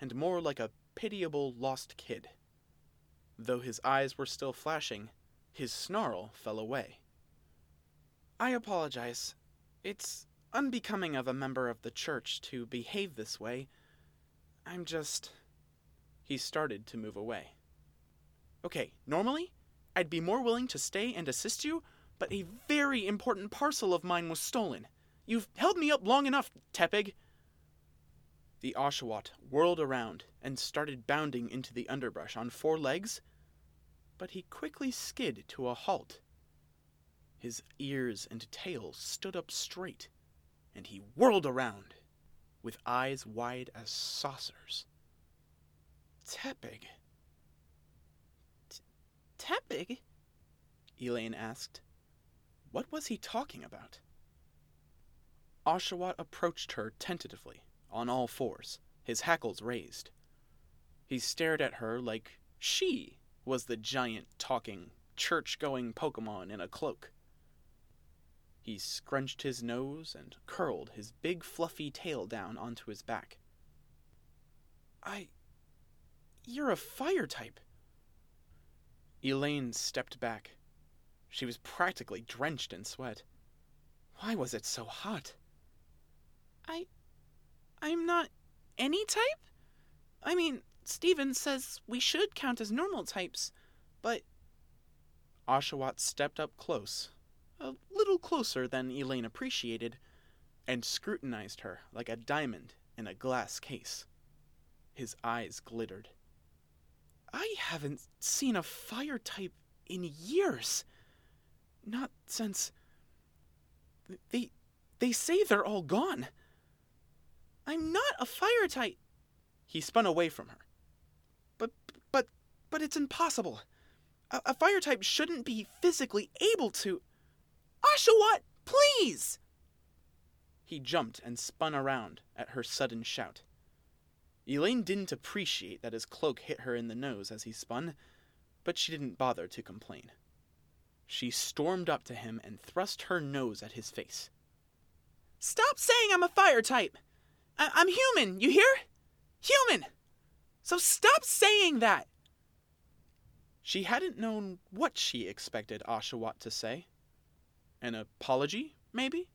and more like a pitiable lost kid. Though his eyes were still flashing, his snarl fell away. I apologize. It's unbecoming of a member of the church to behave this way. I'm just. He started to move away. Okay, normally, I'd be more willing to stay and assist you, but a very important parcel of mine was stolen. You've held me up long enough, Tepig. The Oshawott whirled around and started bounding into the underbrush on four legs, but he quickly skid to a halt. His ears and tail stood up straight, and he whirled around, with eyes wide as saucers. Tepig. Tepig? Elaine asked. What was he talking about? Oshawott approached her tentatively, on all fours, his hackles raised. He stared at her like she was the giant talking church going Pokemon in a cloak. He scrunched his nose and curled his big fluffy tail down onto his back. I. You're a fire type. Elaine stepped back. She was practically drenched in sweat. Why was it so hot? I. I'm not any type? I mean, Steven says we should count as normal types, but. Oshawott stepped up close, a little closer than Elaine appreciated, and scrutinized her like a diamond in a glass case. His eyes glittered. I haven't seen a fire type in years. Not since. They. They say they're all gone. I'm not a fire type. He spun away from her. But. But. But it's impossible. A, a fire type shouldn't be physically able to. Oshawott, please! He jumped and spun around at her sudden shout. Elaine didn't appreciate that his cloak hit her in the nose as he spun, but she didn't bother to complain. She stormed up to him and thrust her nose at his face. Stop saying I'm a fire type! I- I'm human, you hear? Human! So stop saying that! She hadn't known what she expected Oshawott to say. An apology, maybe?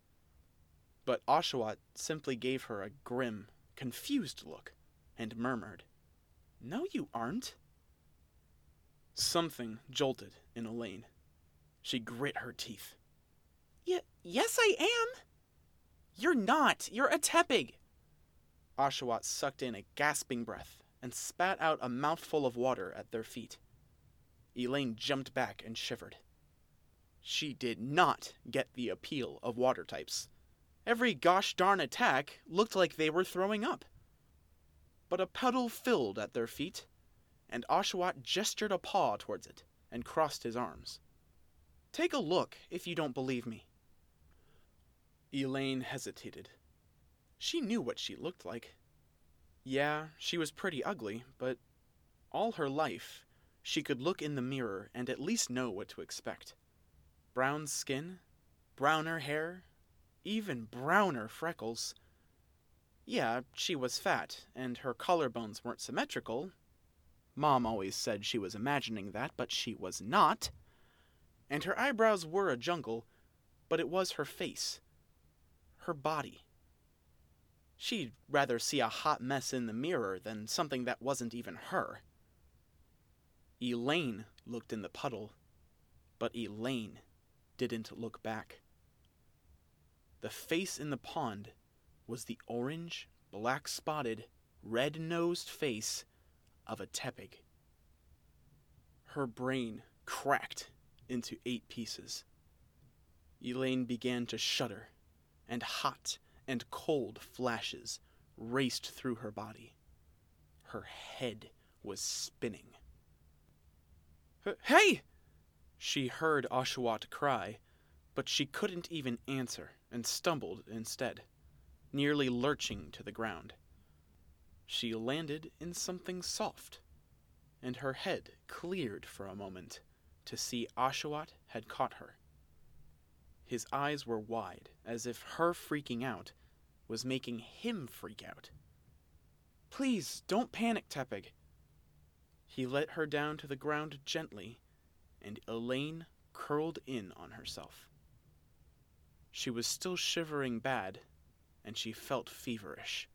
But Oshawott simply gave her a grim, confused look and murmured, No, you aren't. Something jolted in Elaine. She grit her teeth. Y- yes, I am. You're not. You're a tepig. Oshawott sucked in a gasping breath and spat out a mouthful of water at their feet. Elaine jumped back and shivered. She did not get the appeal of water types. Every gosh darn attack looked like they were throwing up. But a puddle filled at their feet, and Oshawott gestured a paw towards it and crossed his arms. Take a look if you don't believe me. Elaine hesitated. She knew what she looked like. Yeah, she was pretty ugly, but all her life she could look in the mirror and at least know what to expect. Brown skin, browner hair, even browner freckles. Yeah, she was fat, and her collarbones weren't symmetrical. Mom always said she was imagining that, but she was not. And her eyebrows were a jungle, but it was her face. Her body. She'd rather see a hot mess in the mirror than something that wasn't even her. Elaine looked in the puddle, but Elaine didn't look back. The face in the pond was the orange, black spotted, red nosed face of a tepig. Her brain cracked into eight pieces. Elaine began to shudder, and hot and cold flashes raced through her body. Her head was spinning. Hey! She heard Oshawott cry, but she couldn't even answer and stumbled instead, nearly lurching to the ground. She landed in something soft, and her head cleared for a moment to see Oshawott had caught her. His eyes were wide, as if her freaking out was making him freak out. Please, don't panic, Tepig. He let her down to the ground gently, and Elaine curled in on herself. She was still shivering bad, and she felt feverish.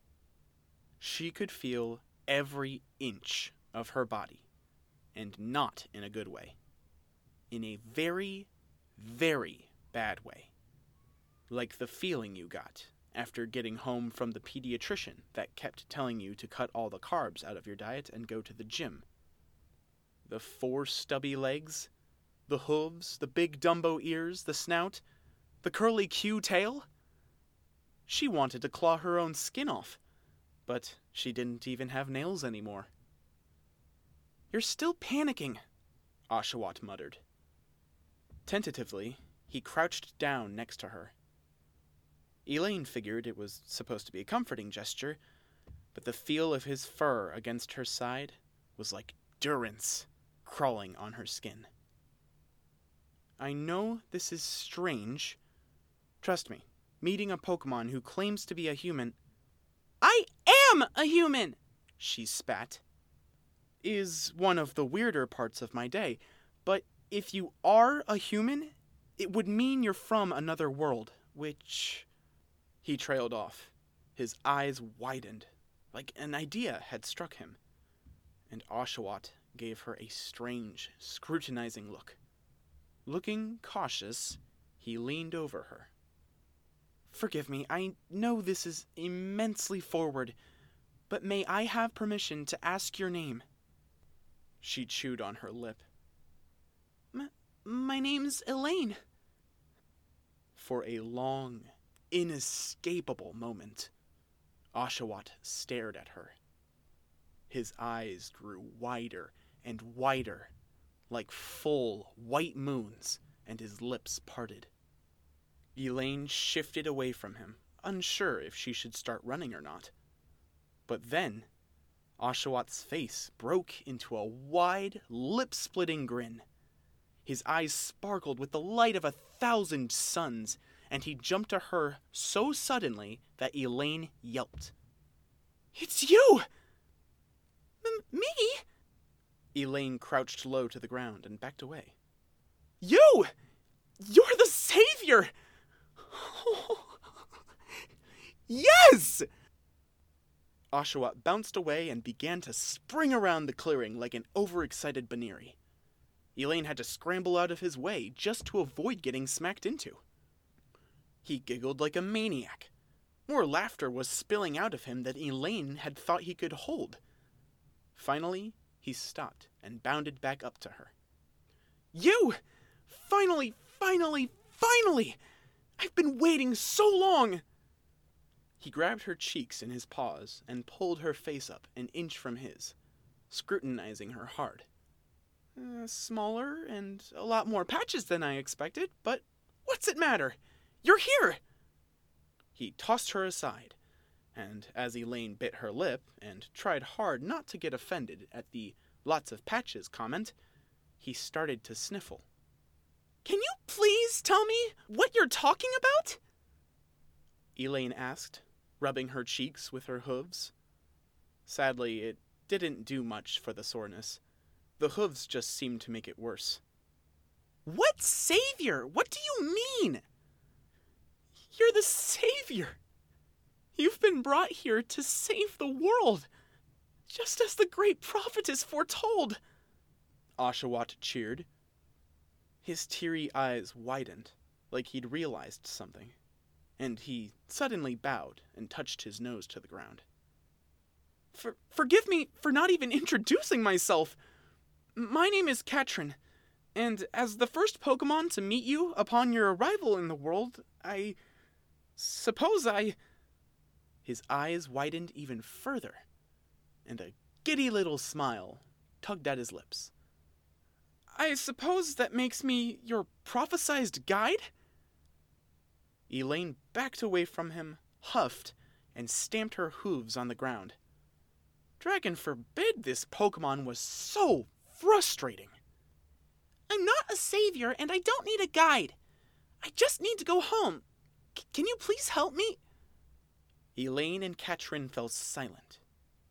She could feel every inch of her body, and not in a good way. In a very, very bad way. Like the feeling you got after getting home from the pediatrician that kept telling you to cut all the carbs out of your diet and go to the gym. The four stubby legs, the hooves, the big Dumbo ears, the snout, the curly Q tail. She wanted to claw her own skin off, but she didn't even have nails anymore. You're still panicking, Oshawott muttered. Tentatively, he crouched down next to her. Elaine figured it was supposed to be a comforting gesture, but the feel of his fur against her side was like Durants crawling on her skin. I know this is strange. Trust me, meeting a Pokemon who claims to be a human. I am a human! She spat. Is one of the weirder parts of my day, but if you are a human, it would mean you're from another world, which. He trailed off. His eyes widened, like an idea had struck him. And Oshawott gave her a strange, scrutinizing look. Looking cautious, he leaned over her. Forgive me, I know this is immensely forward, but may I have permission to ask your name? She chewed on her lip. M- my name's Elaine. For a long, inescapable moment, Oshawott stared at her. His eyes grew wider and wider, like full white moons, and his lips parted. Elaine shifted away from him, unsure if she should start running or not. But then, Oshawott's face broke into a wide, lip splitting grin. His eyes sparkled with the light of a thousand suns, and he jumped to her so suddenly that Elaine yelped. It's you! M- me? Elaine crouched low to the ground and backed away. You! You're the savior! [LAUGHS] yes! Oshawott bounced away and began to spring around the clearing like an overexcited Buneary. Elaine had to scramble out of his way just to avoid getting smacked into. He giggled like a maniac. More laughter was spilling out of him than Elaine had thought he could hold. Finally, he stopped and bounded back up to her. You! Finally, finally, finally! I've been waiting so long! He grabbed her cheeks in his paws and pulled her face up an inch from his, scrutinizing her hard. Uh, smaller and a lot more patches than I expected, but what's it matter? You're here! He tossed her aside, and as Elaine bit her lip and tried hard not to get offended at the lots of patches comment, he started to sniffle. Can you please tell me what you're talking about? Elaine asked, rubbing her cheeks with her hooves. Sadly, it didn't do much for the soreness. The hooves just seemed to make it worse. What savior? What do you mean? You're the savior. You've been brought here to save the world, just as the great prophetess foretold. Oshawott cheered. His teary eyes widened, like he'd realized something, and he suddenly bowed and touched his nose to the ground. For, forgive me for not even introducing myself. My name is Katrin, and as the first Pokemon to meet you upon your arrival in the world, I suppose I. His eyes widened even further, and a giddy little smile tugged at his lips. I suppose that makes me your prophesized guide? Elaine backed away from him, huffed, and stamped her hooves on the ground. Dragon forbid this Pokemon was so frustrating. I'm not a savior and I don't need a guide. I just need to go home. C- can you please help me? Elaine and Katrin fell silent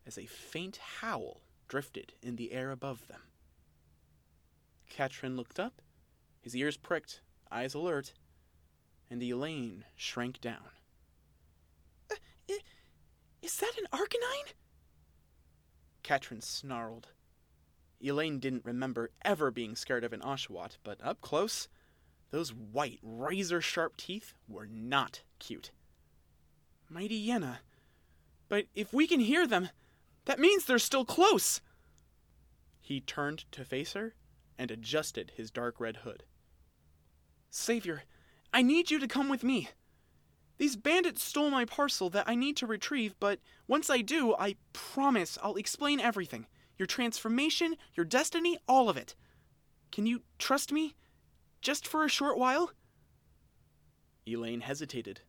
as a faint howl drifted in the air above them. Katrin looked up, his ears pricked, eyes alert, and Elaine shrank down. Uh, is that an Arcanine? Katrin snarled. Elaine didn't remember ever being scared of an Oshawott, but up close, those white, razor sharp teeth were not cute. Mightyena. But if we can hear them, that means they're still close. He turned to face her and adjusted his dark red hood. Savior, I need you to come with me. These bandits stole my parcel that I need to retrieve, but once I do, I promise I'll explain everything your transformation, your destiny, all of it. Can you trust me? Just for a short while? Elaine hesitated.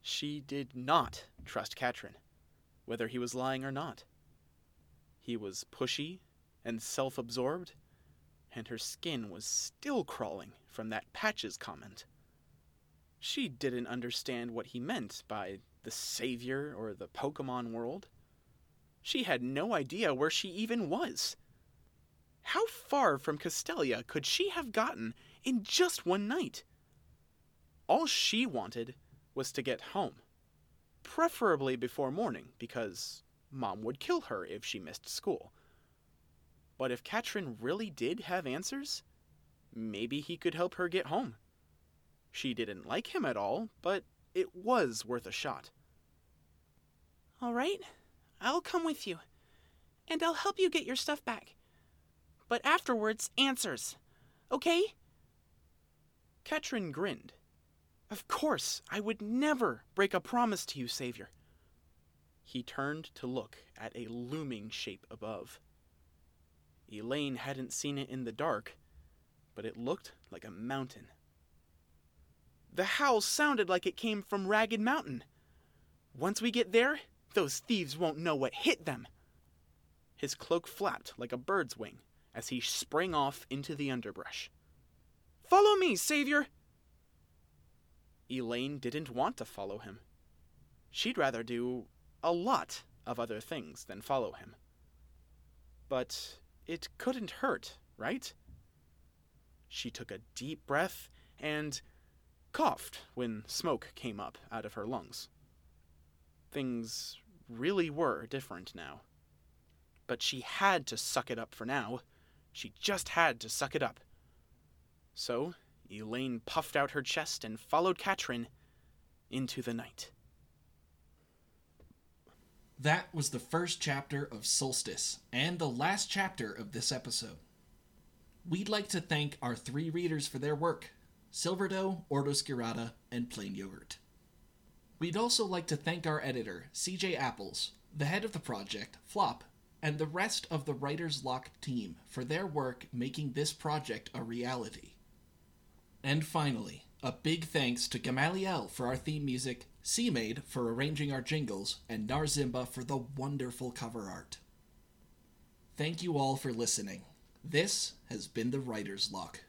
She did not trust Katrin, whether he was lying or not. He was pushy and self absorbed, and her skin was still crawling from that Patches comment. She didn't understand what he meant by the savior or the Pokemon world. She had no idea where she even was. How far from Castelia could she have gotten in just one night? All she wanted was to get home, preferably before morning, because Mom would kill her if she missed school. But if Katrin really did have answers, maybe he could help her get home. She didn't like him at all, but it was worth a shot. All right, I'll come with you, and I'll help you get your stuff back. But afterwards, answers. Okay? Katrin grinned. Of course, I would never break a promise to you, Savior. He turned to look at a looming shape above. Elaine hadn't seen it in the dark, but it looked like a mountain. The howl sounded like it came from Ragged Mountain. Once we get there, those thieves won't know what hit them. His cloak flapped like a bird's wing as he sprang off into the underbrush. Follow me, Savior! Elaine didn't want to follow him. She'd rather do a lot of other things than follow him. But it couldn't hurt, right? She took a deep breath and coughed when smoke came up out of her lungs. Things really were different now. But she had to suck it up for now. She just had to suck it up. So, Elaine puffed out her chest and followed Katrin into the night. That was the first chapter of Solstice, and the last chapter of this episode. We'd like to thank our three readers for their work SilverDoe, OrdoSkirata, and Plain Yogurt. We'd also like to thank our editor, CJ Apples, the head of the project, Flop, and the rest of the Writer's Locke team for their work making this project a reality. And finally, a big thanks to Gamaliel for our theme music, CMade for arranging our jingles, and Narzimba for the wonderful cover art. Thank you all for listening. This has been the Writer's Locke.